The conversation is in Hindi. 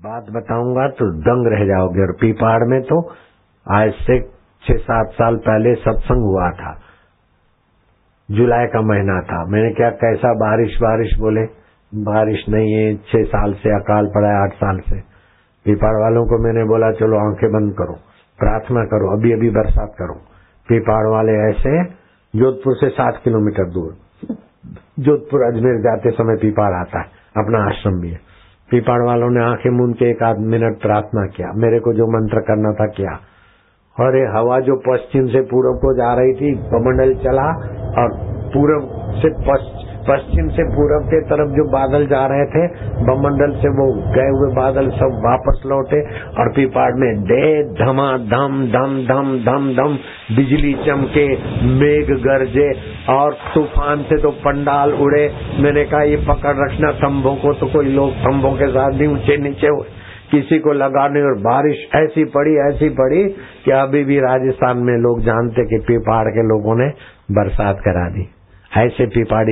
बात बताऊँगा तो दंग रह जाओगे। और पीपाड़ में तो आज से छह सात साल पहले सत्संग हुआ था। जुलाई का महीना था। मैंने क्या, कैसा बारिश बारिश बोले? बारिश नहीं है, छह साल से अकाल पड़ा है, आठ साल से। पीपाड़ वालों को मैंने बोला, चलो, आँखें बंद करो, प्रार्थना करो अभी अभी बरसात करो। पीपाड़ वाले ऐसे, जोधपुर से सात किलोमीटर दूर। जोधपुर, अजमेर जाते समय पीपाड़ आता है, अपना आश्रम भी है। पीपाड़ वालों ने आँखें मूंद के एक आध मिनट प्रार्थना किया। मेरे को जो मंत्र करना था किया। और ये हवा जो पश्चिम से पूर्व को जा रही थी कमंडल चला और पूर्व से पश्चिम से पूर्व के तरफ़ जो बादल जा रहे थे, बमंडल से वो गए हुए बादल सब वापस लौटे और पीपाड़ में डे धमा धम धम धम धम धम बिजली चमके, मेघ गरजे और तूफ़ान से तो पंडाल उड़े। मैंने कहा, ये पकड़ रखना तंबों को। तो कोई लोग तंबों के साथ भी ऊँचे नीचे हुए। किसी को लगाने और बारिश ऐसी पड़ी ऐसी पड़ी कि अभी भी राजस्थान में लोग जानते कि पीपाड़ के लोगों ने बरसात करा दी। ऐसे पीपाड़ी